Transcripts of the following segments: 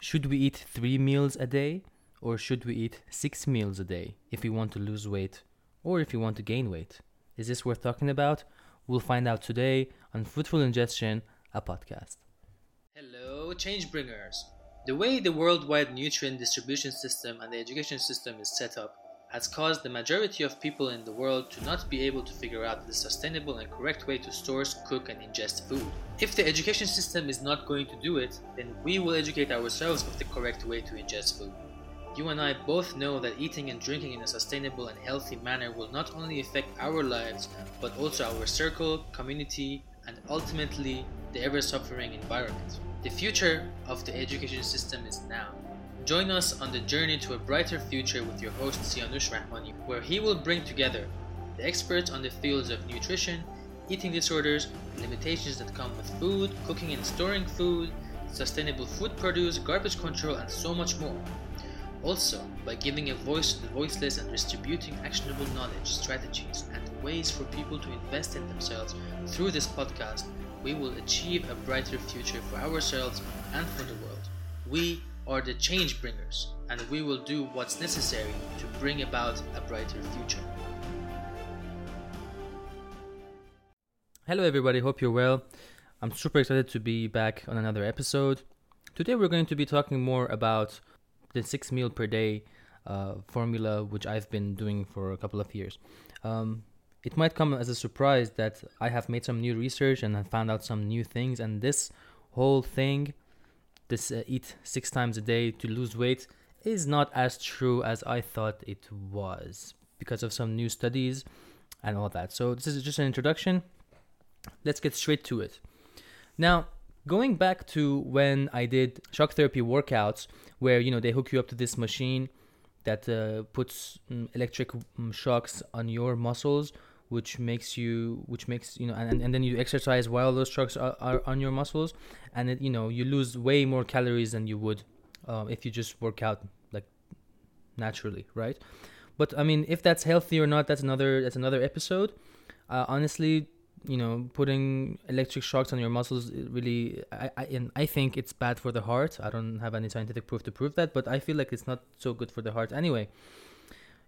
should we eat three meals a day or should we eat six meals a day if we want to lose weight or if we want to gain weight? Is this worth talking about? We'll find out today on Fruitful Ingestion, a podcast. Hello, change bringers. The way the worldwide nutrient distribution system and the education system is set up has caused the majority of people in the world to not be able to figure out the sustainable and correct way to source, cook, and ingest food. If the education system is not going to do it, then we will educate ourselves of the correct way to ingest food. You and I both know that eating and drinking in a sustainable and healthy manner will not only affect our lives, but also our circle, community, and ultimately the ever suffering environment. The future of the education system is now. Join us on the journey to a brighter future with your host Sianoosh Rahmani, where he will bring together the experts on the fields of nutrition, eating disorders, limitations that come with food, cooking and storing food, sustainable food produce, garbage control, and so much more. Also, by giving a voice to the voiceless and distributing actionable knowledge, strategies, and ways for people to invest in themselves through this podcast, we will achieve a brighter future for ourselves and for the world. We are the change bringers, and we will do what's necessary to bring about a brighter future. Hello, everybody. Hope you're well. I'm super excited to be back on another episode. Today, we're going to be talking more about the six meal per day uh, formula, which I've been doing for a couple of years. Um, it might come as a surprise that I have made some new research and I found out some new things, and this whole thing this uh, eat six times a day to lose weight is not as true as I thought it was because of some new studies and all that. So this is just an introduction. Let's get straight to it. Now, going back to when I did shock therapy workouts, where you know they hook you up to this machine that uh, puts um, electric um, shocks on your muscles which makes you which makes you know and, and then you exercise while those shocks are, are on your muscles and it, you know you lose way more calories than you would uh, if you just work out like naturally right? But i mean if that's healthy or not that's another that's another episode. Uh, honestly you know putting electric shocks on your muscles really I, I and i think it's bad for the heart. I don't have any scientific proof to prove that but i feel like it's not so good for the heart anyway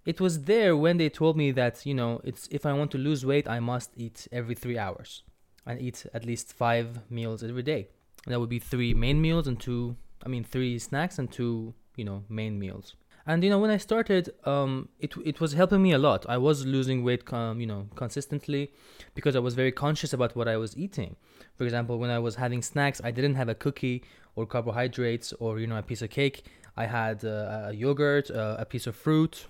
it was there when they told me that you know it's if i want to lose weight i must eat every three hours and eat at least five meals every day. And that would be three main meals and two i mean three snacks and two you know main meals. And you know when i started um it, it was helping me a lot. I was losing weight um, you know consistently because i was very conscious about what i was eating. For example when i was having snacks i didn't have a cookie or carbohydrates or you know a piece of cake. I had uh, a yogurt uh, a piece of fruit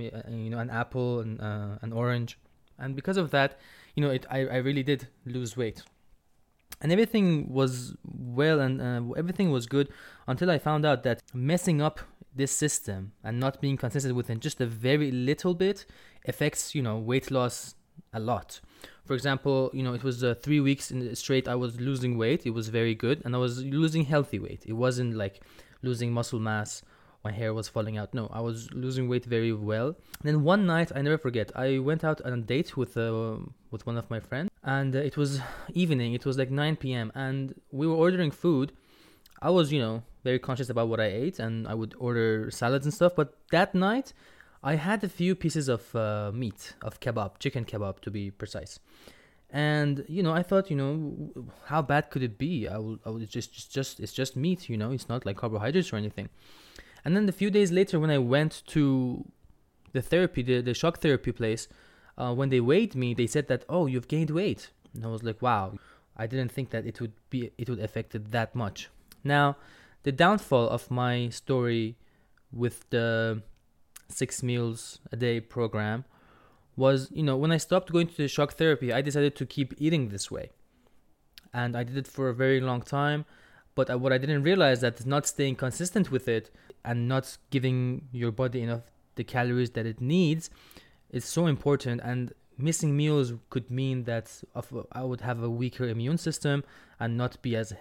you know, an apple and uh, an orange, and because of that, you know, it I, I really did lose weight, and everything was well and uh, everything was good until I found out that messing up this system and not being consistent within just a very little bit affects you know weight loss a lot. For example, you know, it was uh, three weeks in straight I was losing weight. It was very good, and I was losing healthy weight. It wasn't like losing muscle mass my hair was falling out. No, I was losing weight very well. And then one night, I never forget, I went out on a date with uh, with one of my friends, and uh, it was evening. It was like 9 p.m. and we were ordering food. I was, you know, very conscious about what I ate, and I would order salads and stuff. But that night, I had a few pieces of uh, meat, of kebab, chicken kebab to be precise. And you know, I thought, you know, how bad could it be? I will, I will just, just, just, it's just meat, you know. It's not like carbohydrates or anything. And then a few days later, when I went to the therapy, the, the shock therapy place, uh, when they weighed me, they said that, oh, you've gained weight. And I was like, wow, I didn't think that it would be, it would affect it that much. Now, the downfall of my story with the six meals a day program was, you know, when I stopped going to the shock therapy, I decided to keep eating this way. And I did it for a very long time. But what I didn't realize that not staying consistent with it and not giving your body enough the calories that it needs is so important. And missing meals could mean that I would have a weaker immune system and not be as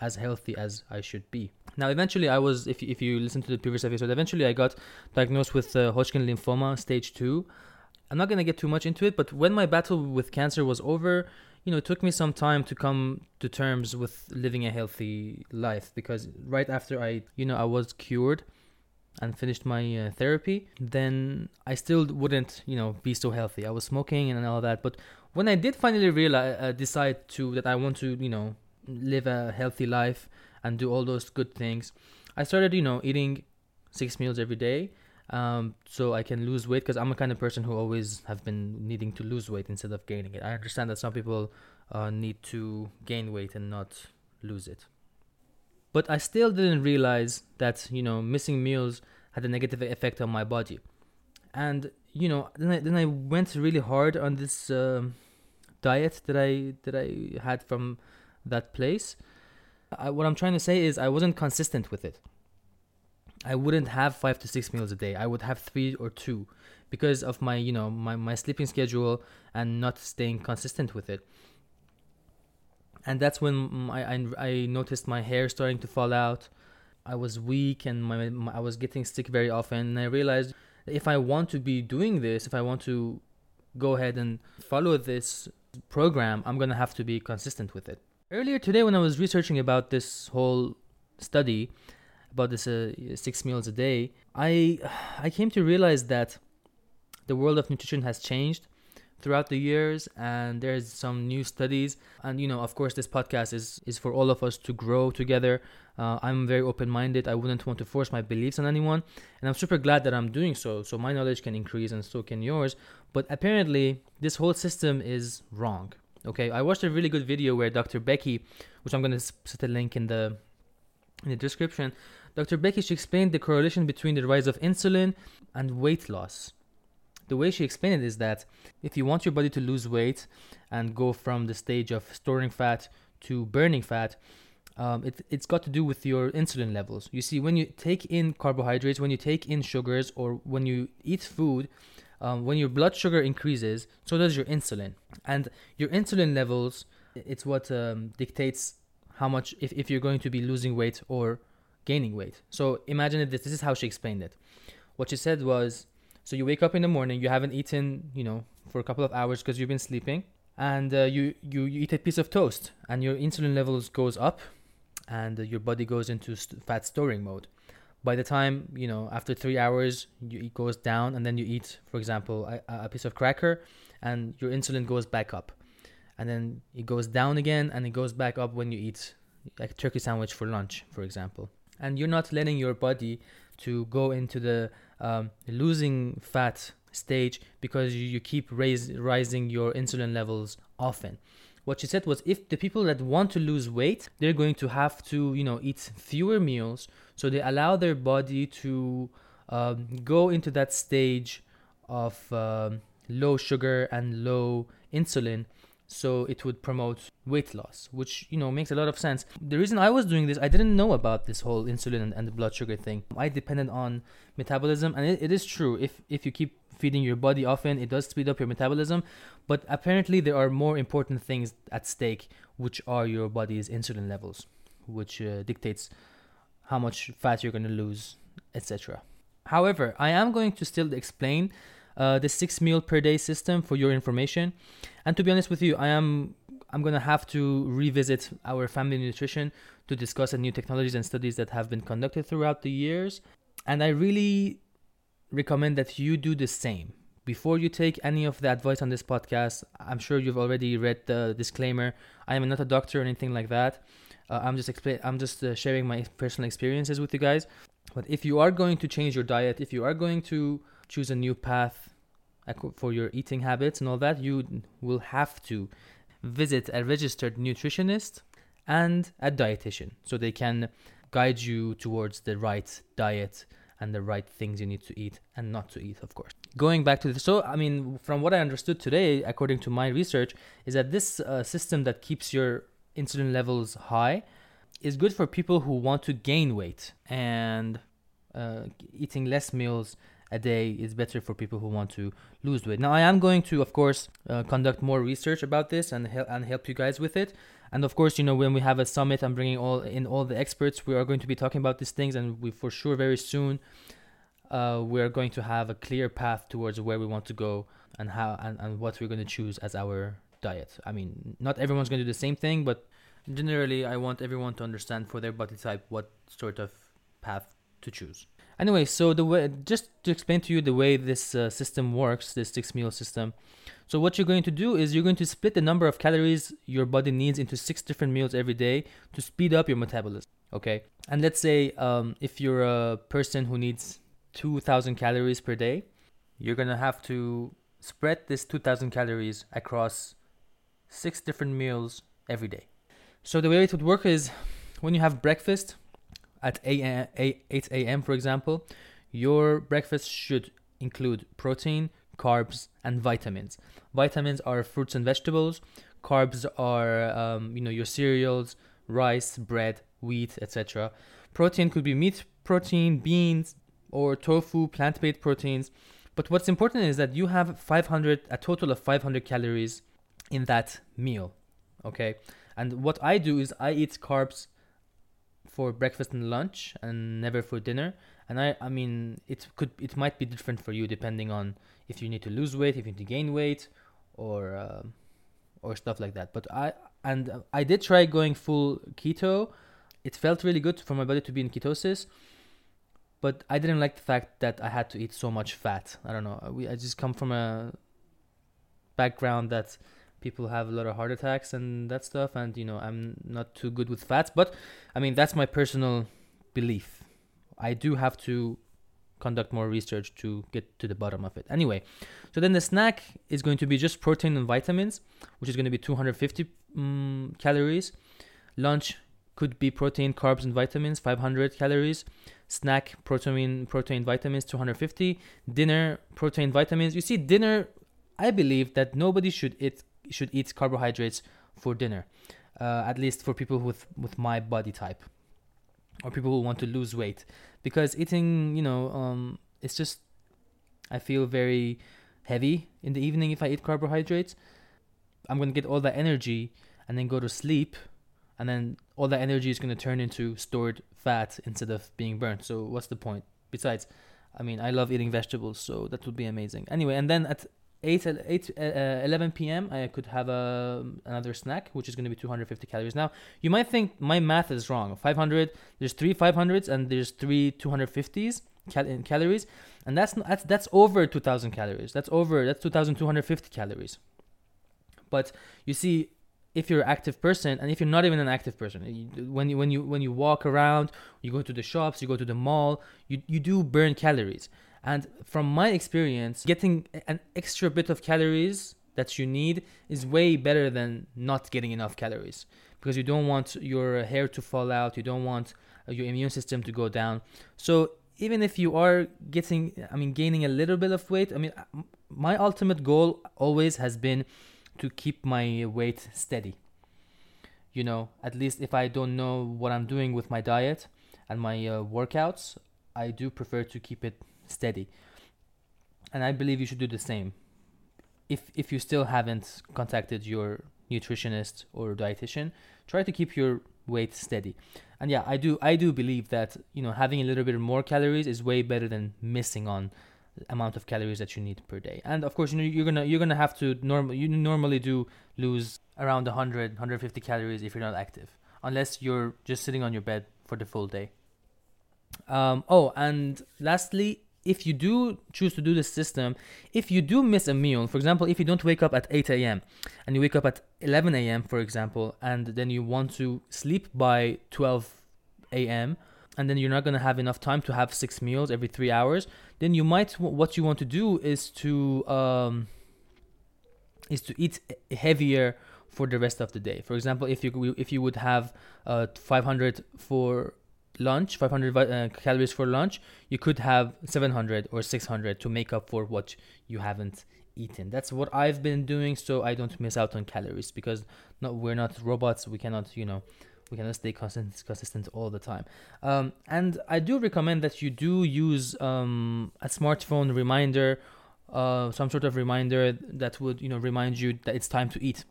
as healthy as I should be. Now, eventually, I was if if you listen to the previous episode, eventually I got diagnosed with uh, Hodgkin lymphoma stage two. I'm not gonna get too much into it, but when my battle with cancer was over, you know, it took me some time to come to terms with living a healthy life because right after I, you know, I was cured and finished my uh, therapy, then I still wouldn't, you know, be so healthy. I was smoking and all that, but when I did finally realize, uh, decide to that I want to, you know, live a healthy life and do all those good things, I started, you know, eating six meals every day, um, so I can lose weight because I'm a kind of person who always have been needing to lose weight instead of gaining it. I understand that some people uh, need to gain weight and not lose it. But I still didn't realize that, you know, missing meals had a negative effect on my body. And, you know, then I, then I went really hard on this um, diet that I that I had from that place. I, what I'm trying to say is I wasn't consistent with it. I wouldn't have five to six meals a day. I would have three or two because of my, you know, my, my sleeping schedule and not staying consistent with it and that's when I, I, I noticed my hair starting to fall out. I was weak and my, my, I was getting sick very often. And I realized if I want to be doing this, if I want to go ahead and follow this program, I'm gonna have to be consistent with it. Earlier today, when I was researching about this whole study about this uh, six meals a day, I I came to realize that the world of nutrition has changed throughout the years and there's some new studies. And you know of course this podcast is is for all of us to grow together. Uh, i'm very open-minded. I wouldn't want to force my beliefs on anyone and i'm super glad that i'm doing so. So my knowledge can increase and so can yours. But apparently this whole system is wrong okay? I watched a really good video where dr becky which i'm going to put a link in the in the description dr she explained the correlation between the rise of insulin and weight loss the way she explained it is that if you want your body to lose weight and go from the stage of storing fat to burning fat, um, it, it's got to do with your insulin levels. You see, when you take in carbohydrates, when you take in sugars, or when you eat food, um, when your blood sugar increases, so does your insulin. And your insulin levels, it's what um, dictates how much, if, if you're going to be losing weight or gaining weight. So imagine this. This is how she explained it. What she said was so you wake up in the morning, you haven't eaten, you know, for a couple of hours because you've been sleeping, and uh, you, you you eat a piece of toast, and your insulin levels goes up, and uh, your body goes into st- fat storing mode. By the time you know, after three hours, you, it goes down, and then you eat, for example, a, a piece of cracker, and your insulin goes back up, and then it goes down again, and it goes back up when you eat like a turkey sandwich for lunch, for example. And you're not letting your body to go into the um, losing fat stage because you, you keep raise, rising your insulin levels often. What she said was if the people that want to lose weight they're going to have to you know eat fewer meals. So they allow their body to um, go into that stage of um, low sugar and low insulin so it would promote weight loss which you know makes a lot of sense. The reason i was doing this i didn't know about this whole insulin and, and the blood sugar thing. I depended on metabolism and it, it is true. If if you keep feeding your body often it does speed up your metabolism but apparently there are more important things at stake which are your body's insulin levels which uh, dictates how much fat you're going to lose etc however i am going to still explain uh, the six meal per day system for your information. And to be honest with you, I am I'm gonna have to revisit our family nutrition to discuss the new technologies and studies that have been conducted throughout the years. And I really recommend that you do the same. Before you take any of the advice on this podcast, I'm sure you've already read the disclaimer. I am not a doctor or anything like that. Uh, I'm just explain. I'm just uh, sharing my personal experiences with you guys. But if you are going to change your diet, if you are going to choose a new path for your eating habits and all that, you will have to visit a registered nutritionist and a dietitian so they can guide you towards the right diet and the right things you need to eat and not to eat, of course. Going back to the so, I mean, from what I understood today, according to my research, is that this uh, system that keeps your insulin levels high is good for people who want to gain weight and uh, eating less meals a day is better for people who want to lose weight. Now, I am going to, of course, uh, conduct more research about this and and help you guys with it. And of course, you know, when we have a summit, I'm bringing all in all the experts. We are going to be talking about these things, and we for sure very soon uh, we're going to have a clear path towards where we want to go and how and, and what we're going to choose as our diet. I mean, not everyone's going to do the same thing, but generally, I want everyone to understand for their body type what sort of path to choose. Anyway, so the way just to explain to you the way this uh, system works, this six meal system. So what you're going to do is you're going to split the number of calories your body needs into six different meals every day to speed up your metabolism. Okay, and let's say um, if you're a person who needs 2,000 calories per day, you're gonna have to spread this 2,000 calories across six different meals every day. So the way it would work is when you have breakfast, at 8 a.m., for example, your breakfast should include protein, carbs, and vitamins. Vitamins are fruits and vegetables. Carbs are, um, you know, your cereals, rice, bread, wheat, etc. Protein could be meat protein, beans, or tofu, plant-based proteins. But what's important is that you have 500, a total of 500 calories in that meal. Okay. And what I do is I eat carbs for breakfast and lunch and never for dinner. And i i mean it could it might be different for you depending on if you need to lose weight if you need to gain weight or uh, or stuff like that. But i and i did try going full keto. It felt really good for my body to be in ketosis but i didn't like the fact that i had to eat so much fat. I don't know. We i just come from a background that people have a lot of heart attacks and that stuff and you know i'm not too good with fats but i mean that's my personal belief. I do have to conduct more research to get to the bottom of it. Anyway so then the snack is going to be just protein and vitamins which is going to be 250 um, calories. Lunch could be protein carbs and vitamins 500 calories. Snack protein protein vitamins 250 dinner protein vitamins. You see dinner i believe that nobody should eat should eat carbohydrates for dinner, uh, at least for people with with my body type, or people who want to lose weight, because eating, you know, um, it's just I feel very heavy in the evening if I eat carbohydrates. I'm gonna get all that energy and then go to sleep, and then all that energy is gonna turn into stored fat instead of being burnt. So what's the point? Besides, I mean, I love eating vegetables, so that would be amazing. Anyway, and then at 8, 8 uh, 11 p.m. I could have a, another snack, which is going to be 250 calories. Now, you might think my math is wrong. 500, there's three 500s and there's three 250s cal- in calories, and that's that's that's over 2,000 calories. That's over that's 2,250 calories. But you see, if you're an active person and if you're not even an active person when you when you when you walk around you go to the shops you go to the mall you, you do burn calories and from my experience, getting an extra bit of calories that you need is way better than not getting enough calories because you don't want your hair to fall out, you don't want uh, your immune system to go down. So even if you are getting, I mean, gaining a little bit of weight, I mean, uh, my ultimate goal always has been to keep my weight steady. You know, at least if I don't know what I'm doing with my diet and my uh, workouts, I do prefer to keep it steady. And I believe you should do the same. If if you still haven't contacted your nutritionist or dietitian, try to keep your weight steady. And yeah, I do I do believe that, you know, having a little bit more calories is way better than missing on amount of calories that you need per day. And of course, you know, you're going to you're going to have to normal you normally do lose around 100 150 calories if you're not active, unless you're just sitting on your bed for the full day. Um, oh, and lastly, if you do choose to do this system, if you do miss a meal, for example, if you don't wake up at 8 a.m. and you wake up at 11 a.m., for example, and then you want to sleep by 12 a.m., and then you're not going to have enough time to have six meals every three hours, then you might, what you want to do is to, um, is to eat heavier for the rest of the day. For example, if you if you would have uh, 500 for lunch 500 uh, calories for lunch you could have 700 or 600 to make up for what you haven't eaten. That's what i've been doing so i don't miss out on calories because we're not robots. We cannot you know we cannot stay consistent, consistent all the time. Um, and i do recommend that you do use um, a smartphone reminder uh, some sort of reminder that would you know remind you that it's time to eat.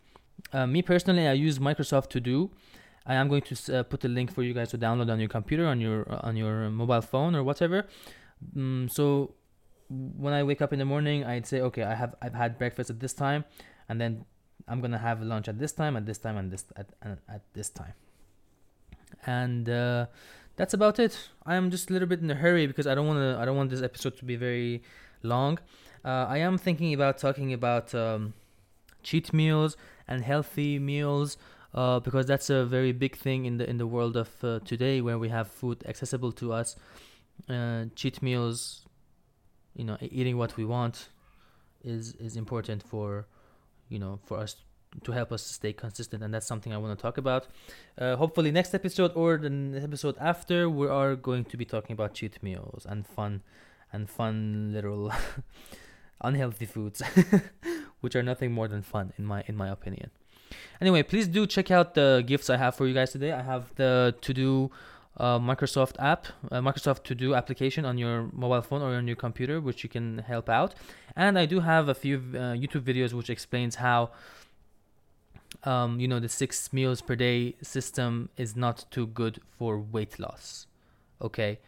Uh, me personally i use microsoft to do I am going to uh, put a link for you guys to download on your computer, on your uh, on your mobile phone or whatever. Um, so when I wake up in the morning, I'd say, okay, I have I've had breakfast at this time, and then I'm gonna have lunch at this time, at this time, and this at at, this time. And uh, that's about it. I'm just a little bit in a hurry because I don't want to. I don't want this episode to be very long. Uh, I am thinking about talking about um, cheat meals and healthy meals uh, because that's a very big thing in the in the world of uh, today where we have food accessible to us. Uh, cheat meals, you know, eating what we want, is is important for, you know, for us to help us stay consistent, and that's something I want to talk about. Uh, hopefully, next episode or the episode after, we are going to be talking about cheat meals and fun, and fun literal unhealthy foods, which are nothing more than fun in my in my opinion. Anyway, please do check out the gifts I have for you guys today. I have the To Do uh, Microsoft app, uh, Microsoft To Do application on your mobile phone or on your computer, which you can help out. And I do have a few uh, YouTube videos which explains how, um, you know, the six meals per day system is not too good for weight loss. Okay.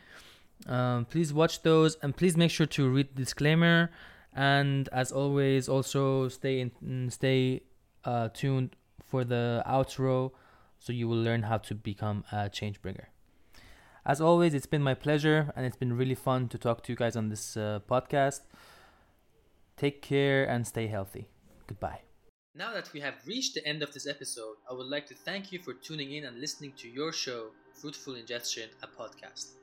Um, please watch those and please make sure to read the disclaimer. And as always, also stay in, stay uh, tuned for the outro so you will learn how to become a change bringer. As always, it's been my pleasure and it's been really fun to talk to you guys on this uh, podcast. Take care and stay healthy. Goodbye. Now that we have reached the end of this episode, I would like to thank you for tuning in and listening to your show, Fruitful Ingestion, a podcast.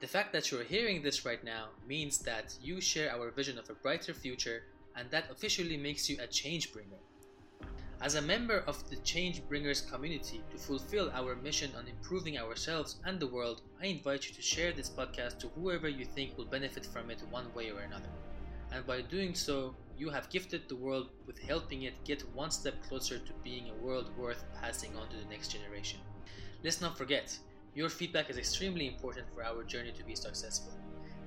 The fact that you're hearing this right now means that you share our vision of a brighter future, and that officially makes you a change bringer. As a member of the Change Bringers community to fulfill our mission on improving ourselves and the world, I invite you to share this podcast to whoever you think will benefit from it one way or another. And by doing so, you have gifted the world with helping it get one step closer to being a world worth passing on to the next generation. Let's not forget, your feedback is extremely important for our journey to be successful.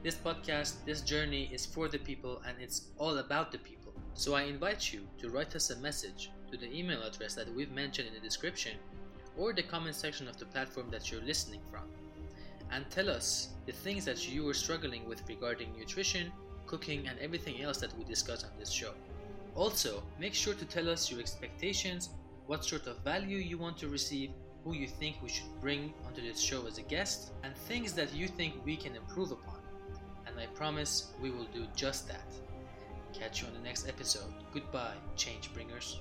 This podcast, this journey is for the people and it's all about the people. So I invite you to write us a message to the email address that we've mentioned in the description or the comment section of the platform that you're listening from. And tell us the things that you are struggling with regarding nutrition, cooking, and everything else that we discuss on this show. Also, make sure to tell us your expectations, what sort of value you want to receive, who you think we should bring onto this show as a guest, and things that you think we can improve upon. And I promise we will do just that. Catch you on the next episode. Goodbye, change bringers.